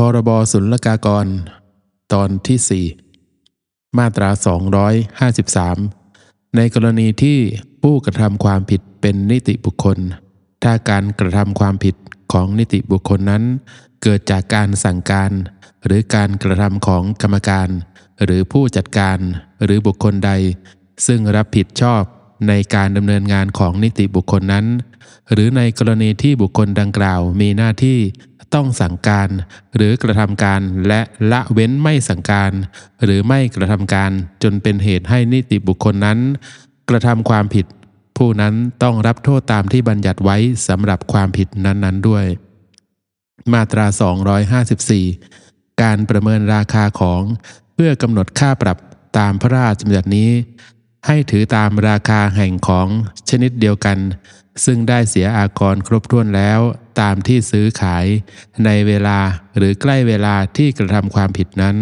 พรบศุลกากร ตอนที่ 4 มาตรา 253 ในกรณีที่ผู้กระทำความผิดเป็นนิติบุคคล ถ้าการกระทำความผิดของนิติบุคคลนั้น เกิดจากการสั่งการ หรือการกระทำของกรรมการ หรือผู้จัดการหรือบุคคลใด ซึ่งรับผิดชอบในการดำเนินงานของนิติบุคคลนั้น หรือในกรณีที่บุคคลดังกล่าวมีหน้าที่ ต้องสั่งการ หรือกระทำการและละเว้นไม่สั่งการ หรือไม่กระทำการจนเป็นเหตุให้นิติบุคคลนั้น กระทำความผิด ผู้นั้นต้องรับโทษตามที่บัญญัติไว้สำหรับความผิดนั้นๆด้วย มาตรา 254 การประเมินราคาของเพื่อกำหนดค่าปรับตามพระราชบัญญัตินี้ ให้ถือตามราคาแห่งของชนิดเดียวกัน ซึ่งได้เสียอากรครบถ้วนแล้วตามที่ซื้อขาย ในเวลาหรือใกล้เวลาที่กระทำความผิดนั้น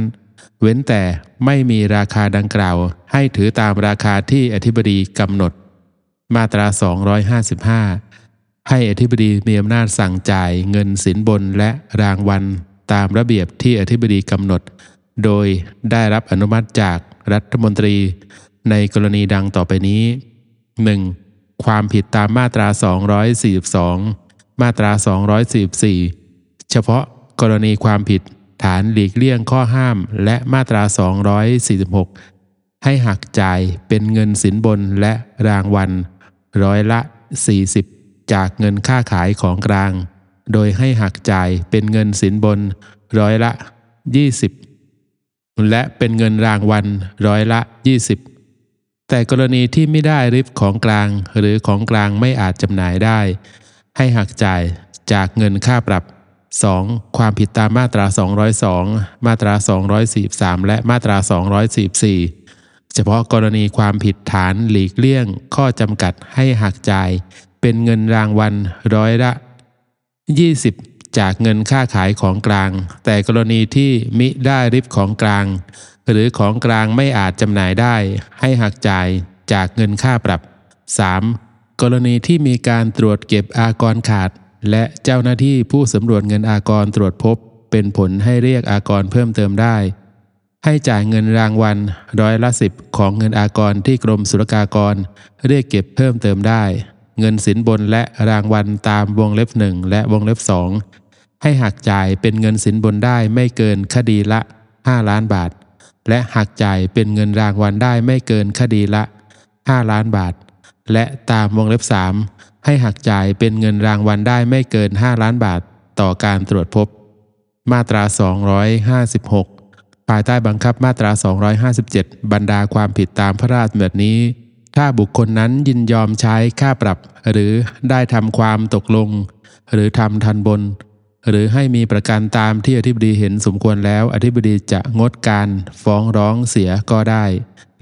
เว้นแต่ไม่มีราคาดังกล่าว ให้ถือตามราคาที่อธิบดีกำหนด มาตรา 255 ให้อธิบดีมีอำนาจสั่งจ่ายเงินสินบนและรางวัลตามระเบียบที่อธิบดีกำหนด โดยได้รับอนุมัติจากรัฐมนตรี ในกรณีดังต่อไปนี้ 1. ความผิดตามมาตรา 242 มาตรา 244 เฉพาะกรณีความผิดฐานหลีกเลี่ยงข้อห้ามและมาตรา 246 ให้หักจ่ายเป็นเงินสินบนและรางวัลร้อยละ 40 จากเงินค่าขายของกลาง โดยให้หักจ่ายเป็นเงินสินบนร้อยละ 20 และเป็นเงินรางวัลร้อยละ 20 แต่กรณีที่ไม่ได้ริบของกลาง หรือของกลางไม่อาจจำหน่ายได้ ให้หักจ่ายจากเงินค่าปรับ 2. ความผิดตามมาตรา 202 มาตรา 243 และมาตรา 244 เฉพาะกรณีความผิดฐานหลีกเลี่ยง ข้อจำกัดให้หักจ่าย เป็นเงินรางวัลร้อยละ 20 จากเงินค่าขายของกลาง แต่กรณีที่มิได้ริบของกลาง หรือของกลางไม่อาจจำหน่ายได้ ให้หักจ่ายจากเงินค่าปรับ 3. กรณีที่มีการตรวจเก็บอากรขาด และเจ้าหน้าที่ผู้สำรวจเงินอากรตรวจพบ เป็นผลให้เรียกอากรเพิ่มเติมได้ ให้จ่ายเงินรางวัลร้อยละสิบของเงินอากรที่กรมศุลกากร เรียกเก็บเพิ่มเติมได้ เงินสินบนและรางวัลตามวงเล็บหนึ่งและวงเล็บสองให้หักจ่ายเป็นเงินสินบนได้ไม่เกินคดีละ 5 ล้านบาท และหักจ่ายเป็นเงินรางวัลได้ไม่เกินคดีละ 5 ล้านบาท และตามวงเล็บ 3 ให้หักจ่ายเป็นเงินรางวัลได้ไม่เกิน 5 ล้านบาท ต่อการตรวจพบ มาตรา 256 ภายใต้บังคับมาตรา 257 บรรดาความผิดตามพระราชบัญญัตินี้ ถ้าบุคคลนั้นยินยอมใช้ค่าปรับ หรือได้ทำความตกลง หรือทำทันบน หรือให้มีประกันตามที่อธิบดีเห็นสมควรแล้ว อธิบดีจะงดการฟ้องร้องเสียก็ได้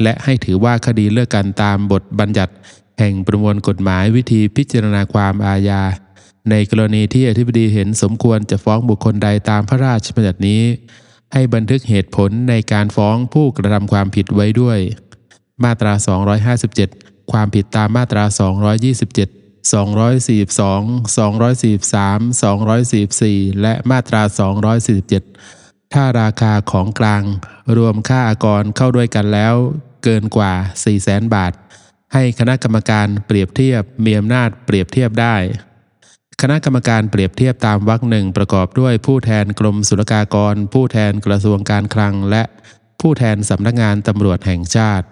และให้ถือว่าคดีเลิกกันตามบทบัญญัติ แห่งประมวลกฎหมายวิธีพิจารณาความอาญา ในกรณีที่อธิบดีเห็นสมควรจะฟ้องบุคคลใดตามพระราชบัญญัตินี้ ให้บันทึกเหตุผลในการฟ้องผู้กระทำความผิดไว้ด้วย มาตรา 257 ความผิดตามมาตรา 227 242 243 244 และมาตรา 247 ถ้าราคาของกลาง รวมค่าอากรเข้าด้วยกันแล้ว เกินกว่า 400,000 บาท ให้คณะกรรมการเปรียบเทียบมีอำนาจเปรียบเทียบได้ คณะกรรมการเปรียบเทียบตามวรรคหนึ่งประกอบด้วยผู้แทนกรมศุลกากร ผู้แทนกระทรวงการคลัง และผู้แทนสำนักงานตำรวจแห่งชาติ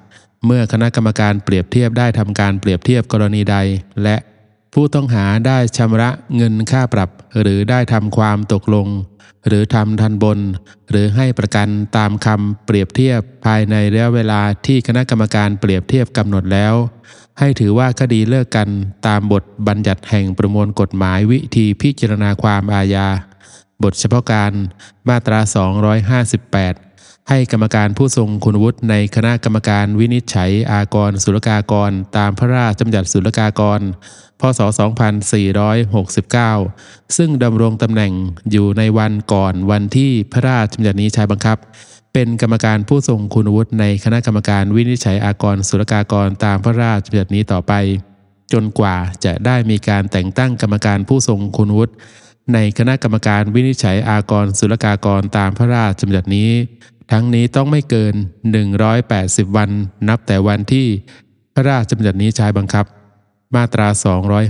เมื่อคณะกรรมการเปรียบเทียบได้ทำการเปรียบเทียบกรณีใด และ ผู้ต้องหาได้ชำระเงินค่าปรับ หรือได้ทำความตกลง หรือทำทันบน หรือให้ประกันตามคำเปรียบเทียบภายในระยะเวลาที่คณะกรรมการเปรียบเทียบกำหนดแล้ว ให้ถือว่าคดีเลิกกันตามบทบัญญัติแห่งประมวลกฎหมายวิธีพิจารณาความอาญา บทเฉพาะการมาตรา 258 ให้กรรมการผู้ทรงคุณวุฒิในคณะกรรมการวินิจฉัยอากรศุลกากร ตามพระราชบัญญัติศุลกากร พศ 2469 ซึ่งดำรงตำแหน่งอยู่ในวันก่อนวันที่พระราชบัญญัตินี้ใช้บังคับ เป็นกรรมการผู้ทรงคุณวุฒิในคณะกรรมการวินิจฉัยอากรศุลกากร ตามพระราชบัญญัตินี้ต่อไป จนกว่าจะได้มีการแต่งตั้งกรรมการผู้ทรงคุณวุฒิในคณะกรรมการวินิจฉัยอากรศุลกากรตามพระราชบัญญัตินี้ ทั้งนี้ต้องไม่เกิน 180 วัน นับแต่วันที่พระราชบัญญัตินี้ใช้บังคับ มาตรา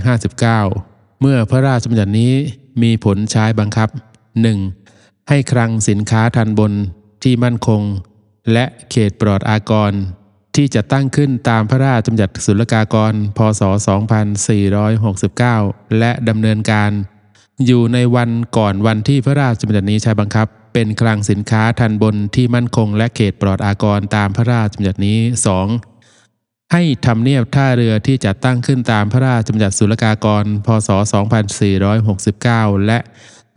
259 เมื่อพระราชบัญญัตินี้มีผลใช้บังคับ 1. ให้คลังสินค้าทันบนที่มั่นคง และเขตปลอดอากร ที่จะตั้งขึ้นตามพระราชบัญญัติศุลกากร พศ 2469 และดำเนินการ อยู่ในวันก่อนวันที่พระราชบัญญัตินี้ใช้บังคับ เป็นคลังสินค้าทันบนที่มั่นคงและเขตปลอดอากรตามพระราชบัญญัตินี้ 2. ให้ทำเนียบท่าเรือที่จะตั้งขึ้นตามพระราชบัญญัติศุลกากร พศ 2469 และ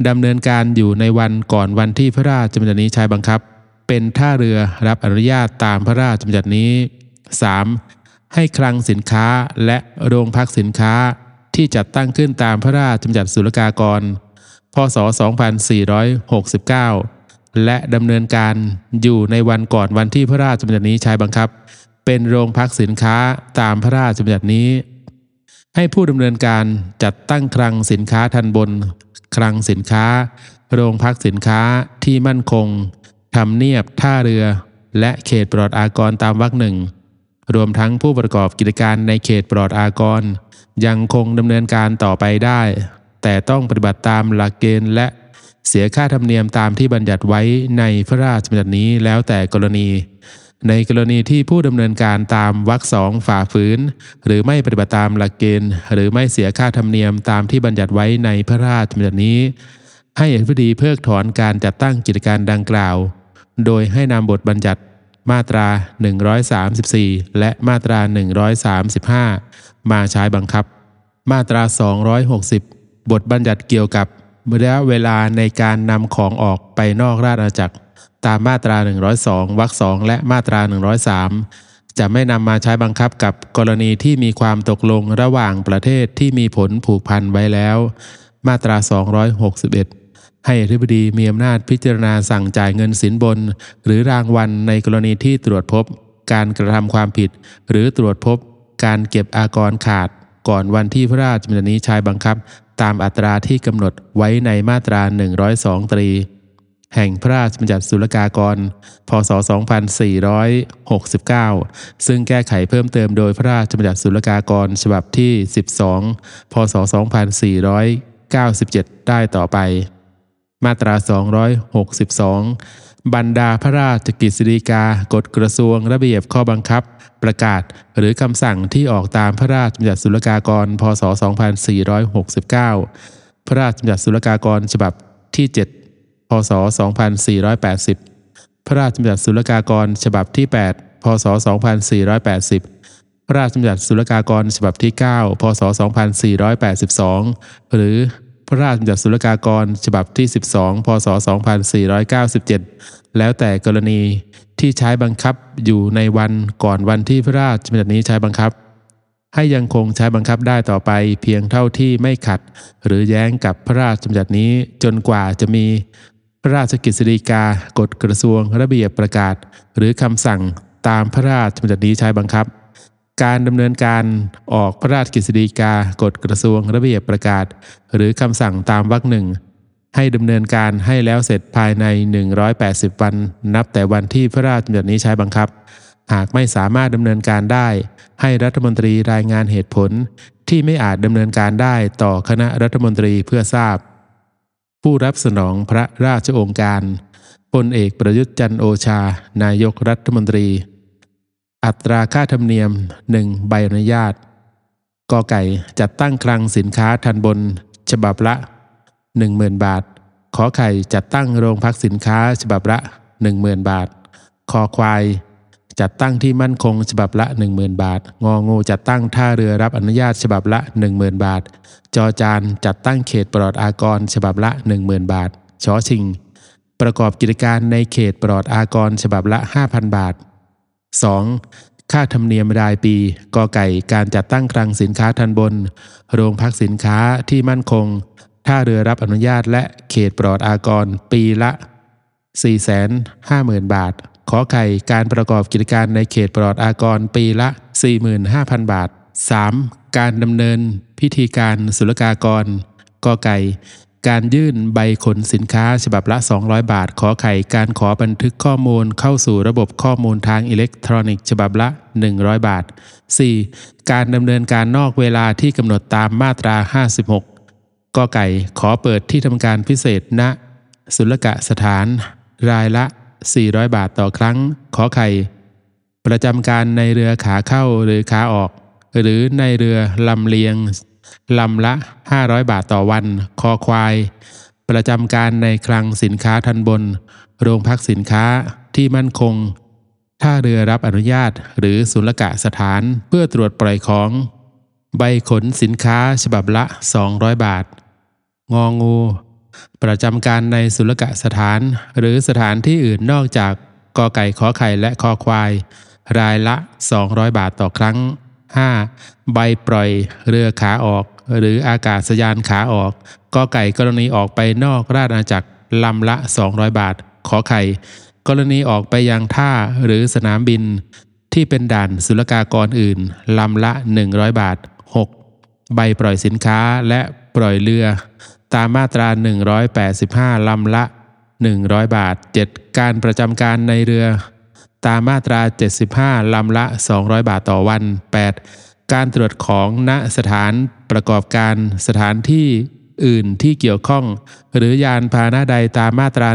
ดำเนินการอยู่ในวันก่อนวันที่พระราชบัญญัตินี้ใช้บังคับ เป็นท่าเรือรับอนุญาตตามพระราชบัญญัตินี้ 3. ให้คลังสินค้าและโรงพักสินค้าที่จัดตั้งขึ้นตามพระราชบัญญัติศุลกากร พศ 2469 และดำเนินการอยู่ในวันก่อนวันที่พระราชบัญญัตินี้ใช้บังคับ เป็นโรงพักสินค้าตามพระราชบัญญัตินี้ ให้ผู้ดำเนินการจัดตั้งคลังสินค้าทันบน คลังสินค้า โรงพักสินค้าที่มั่นคงทำเนียบท่าเรือ และเขตปลอดอากรตามวรรคหนึ่งรวมทั้งผู้ประกอบกิจการในเขตปลอดอากร ยังคงดำเนินการต่อไปได้ แต่ต้องปฏิบัติตามหลักเกณฑ์และเสียค่าธรรมเนียมตามที่บัญญัติไว้ในพระราชบัญญัตินี้แล้วแต่กรณี ในกรณีที่ผู้ดำเนินการตามวรรคสองฝ่าฝืน หรือไม่ปฏิบัติตามหลักเกณฑ์ หรือไม่เสียค่าธรรมเนียมตามที่บัญญัติไว้ในพระราชบัญญัตินี้ ให้อธิบดีเพิกถอนการจัดตั้งกิจการดังกล่าว โดยให้นำบทบัญญัติมาตรา 134 และมาตรา 135 มาใช้บังคับ มาตรา 260 บทบัญญัติเกี่ยวกับระยะเวลาในการนำของออกไปนอกราชอาณาจักร ตามมาตรา 102วรรคสองและมาตรา 103 จะไม่นำมาใช้บังคับกับกรณีที่มีความตกลงระหว่างประเทศที่มีผลผูกพันไว้แล้ว มาตรา 261ให้อธิบดีมีอำนาจพิจารณาสั่งจ่ายเงินสินบน หรือรางวัลในกรณีที่ตรวจพบ การกระทำความผิด หรือตรวจพบ การเก็บอากรขาด ก่อนวันที่พระราชบัญญัตินี้ใช้บังคับ ตามอัตราที่กำหนดไว้ในมาตรา 102 ตรี แห่งพระราชบัญญัติศุลกากร พศ 2469 ซึ่งแก้ไขเพิ่มเติมโดยพระราชบัญญัติศุลกากร ฉบับที่ 12 พศ 2497 ได้ต่อไป มาตรา 262 บรรดาพระราชกฤษฎีกากฎกระทรวงระเบียบข้อบังคับ ประกาศหรือคำสั่งที่ออกตามพระราชบัญญัติศุลกากร พศ 2469 พระราชบัญญัติศุลกากรฉบับที่ 7 พศ 2480 พระราชบัญญัติศุลกากรฉบับที่ 8 พศ 2480 พระราชบัญญัติศุลกากรฉบับที่ 9 พศ 2482 หรือ พระราชบัญญัติศุลกากร ฉบับที่ 12 พศ 2497 แล้วแต่กรณีที่ใช้บังคับอยู่ในวันก่อนวันที่พระราชบัญญัตินี้ใช้บังคับ ให้ยังคงใช้บังคับได้ต่อไปเพียงเท่าที่ไม่ขัด หรือแย้งกับพระราชบัญญัตินี้จนกว่าจะมีพระราชกฤษฎีกากฎกระทรวงระเบียบประกาศ หรือคำสั่งตามพระราชบัญญัตินี้ใช้บังคับ การดำเนินการออกพระราชกฤษฎีกากฎกระทรวงระเบียบประกาศ หรือคำสั่งตามวรรคหนึ่งให้ดำเนินการให้แล้วเสร็จภายใน 180 วัน นับแต่วันที่พระราชบัญญัตินี้ใช้บังคับ หากไม่สามารถดำเนินการได้ ให้รัฐมนตรีรายงานเหตุผล ที่ไม่อาจดำเนินการได้ต่อคณะรัฐมนตรีเพื่อทราบ ผู้รับสนองพระราชโองการพลเอกประยุทธ์จันโอชา นายกรัฐมนตรี อัตราค่าธรรมเนียม 1 ใบอนุญาตกอไก่จัดตั้งคลังสินค้าทันบน ฉบับละ 10,000 บาท ขอไข่จัดตั้งโรงพักสินค้าฉบับละ 10,000 บาท คอควาย จัดตั้งที่มั่นคงฉบับละ 10,000 บาท งองูจัดตั้งท่าเรือรับอนุญาตฉบับละ 10,000 บาท จอจานจัดตั้งเขตปลอดอากรฉบับละ 10,000 บาทชอชิง ประกอบกิจการในเขตปลอดอากรฉบับละ 5,000 บาท 2. ค่าธรรมเนียมรายปีกอไก่การจัดตั้งคลังสินค้าทันบน โรงพักสินค้าที่มั่นคง ท่าเรือรับอนุญาตและเขตปลอดอากร ปีละ 450,000 บาท ขอไข่การประกอบกิจการในเขตปลอดอากร ปีละ 45,000 บาท 3. การดำเนินพิธีการศุลกากรกอไก่ การยื่นใบขนสินค้าฉบับละ 200 บาท ขอไข่การขอบันทึกข้อมูลเข้าสู่ระบบข้อมูลทางอิเล็กทรอนิกส์ฉบับละ 100 บาท 4. การดำเนินการนอกเวลาที่กำหนดตามมาตรา 56กไก่ขอเปิดที่ทำการพิเศษณศุลกะสถาน รายละ 400 บาทต่อครั้ง ขอไข่ ประจำการในเรือขาเข้าหรือขาออก หรือในเรือลำเลียง ลำละ 500 บาทต่อวัน คอควาย ประจำการในคลังสินค้าทันบน โรงพักสินค้าที่มั่นคง ท่าเรือรับอนุญาตหรือศุลกะสถานเพื่อตรวจปล่อยของ ใบขนสินค้าฉบับละ 200 บาท งองู ประจำการในศุลกะสถาน หรือสถานที่อื่นนอกจากกอไก่ขอไข่และคอควาย รายละ 200 บาทต่อครั้ง 5. ใบปล่อยเรือขาออก หรืออากาศยานขาออกกอไก่กรณีออกไปนอกราชอาณาจักรลำละ 200 บาท ขอไข่ กรณีออกไปยังท่าหรือสนามบิน ที่เป็นด่านศุลกากรอื่นลำละ 100 บาท 6. ใบปล่อยสินค้าและปล่อยเรือ ตามมาตรา 185 ลำละ 100 บาท 7. การประจำการในเรือ ตามมาตรา 75 ลำละ 200 บาทต่อวัน 8. การตรวจของณสถานประกอบการสถานที่อื่นที่เกี่ยวข้อง หรือยานพาหนะใดตามมาตรา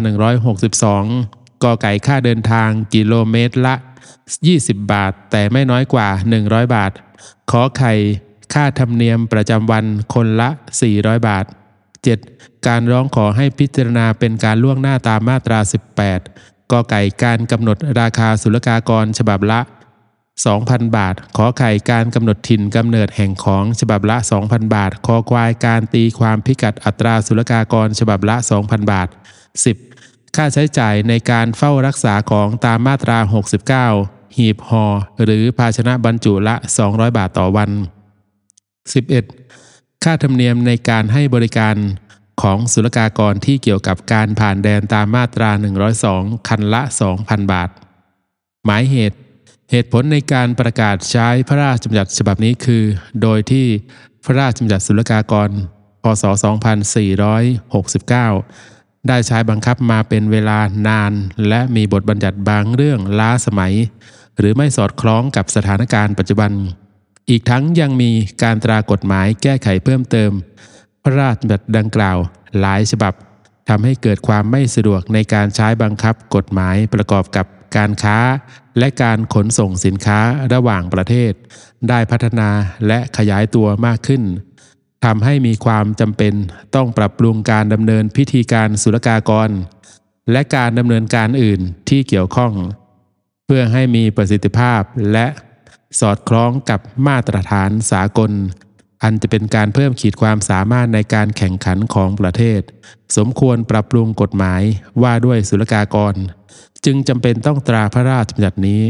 162กอไก่ค่าเดินทางกิโลเมตรละ 20 บาท แต่ไม่น้อยกว่า 100 บาท ขอไข่ค่าธรรมเนียมประจำวันคนละ 400 บาท 7. การร้องขอให้พิจารณาเป็นการล่วงหน้าตามมาตรา 18 กอไก่การกำหนดราคาศุลกากรฉบับละ 2,000 บาท ขอไข่การกำหนดถิ่นกำเนิดแห่งของฉบับละ 2,000 บาท คอควายการตีความพิกัดอัตราศุลกากรฉบับละ 2,000 บาท 10. ค่าใช้จ่ายในการเฝ้ารักษาของตามมาตรา 69 หีบหอหรือภาชนะบรรจุละ 200 บาทต่อวัน 11. ค่าธรรมเนียมในการให้บริการ ของศุลกากรที่เกี่ยวกับการผ่านแดนตามมาตรา 102 คันละ 2,000 บาท หมายเหตุ เหตุผลในการประกาศใช้พระราชบัญญัติฉบับนี้คือ โดยที่พระราชบัญญัติศุลกากร พศ 2469 ได้ใช้บังคับมาเป็นเวลานาน และมีบทบัญญัติบางเรื่องล้าสมัย หรือไม่สอดคล้องกับสถานการณ์ปัจจุบัน อีกทั้งยังมีการตรากฎหมายแก้ไขเพิ่มเติม พระราชบัญญัติดังกล่าวหลายฉบับทำให้เกิดความไม่สะดวกในการใช้บังคับกฎหมายประกอบกับการค้า และการขนส่งสินค้าระหว่างประเทศ ได้พัฒนาและขยายตัวมากขึ้นทำให้มีความจำเป็นต้องปรับปรุงการดำเนินพิธีการศุลกากร และการดำเนินการอื่นที่เกี่ยวข้อง เพื่อให้มีประสิทธิภาพและสอดคล้องกับมาตรฐานสากล อันจะเป็นการเพิ่มขีดความสามารถในการแข่งขันของประเทศ สมควรปรับปรุงกฎหมายว่าด้วยศุลกากร จึงจำเป็นต้องตราพระราชบัญญัตินี้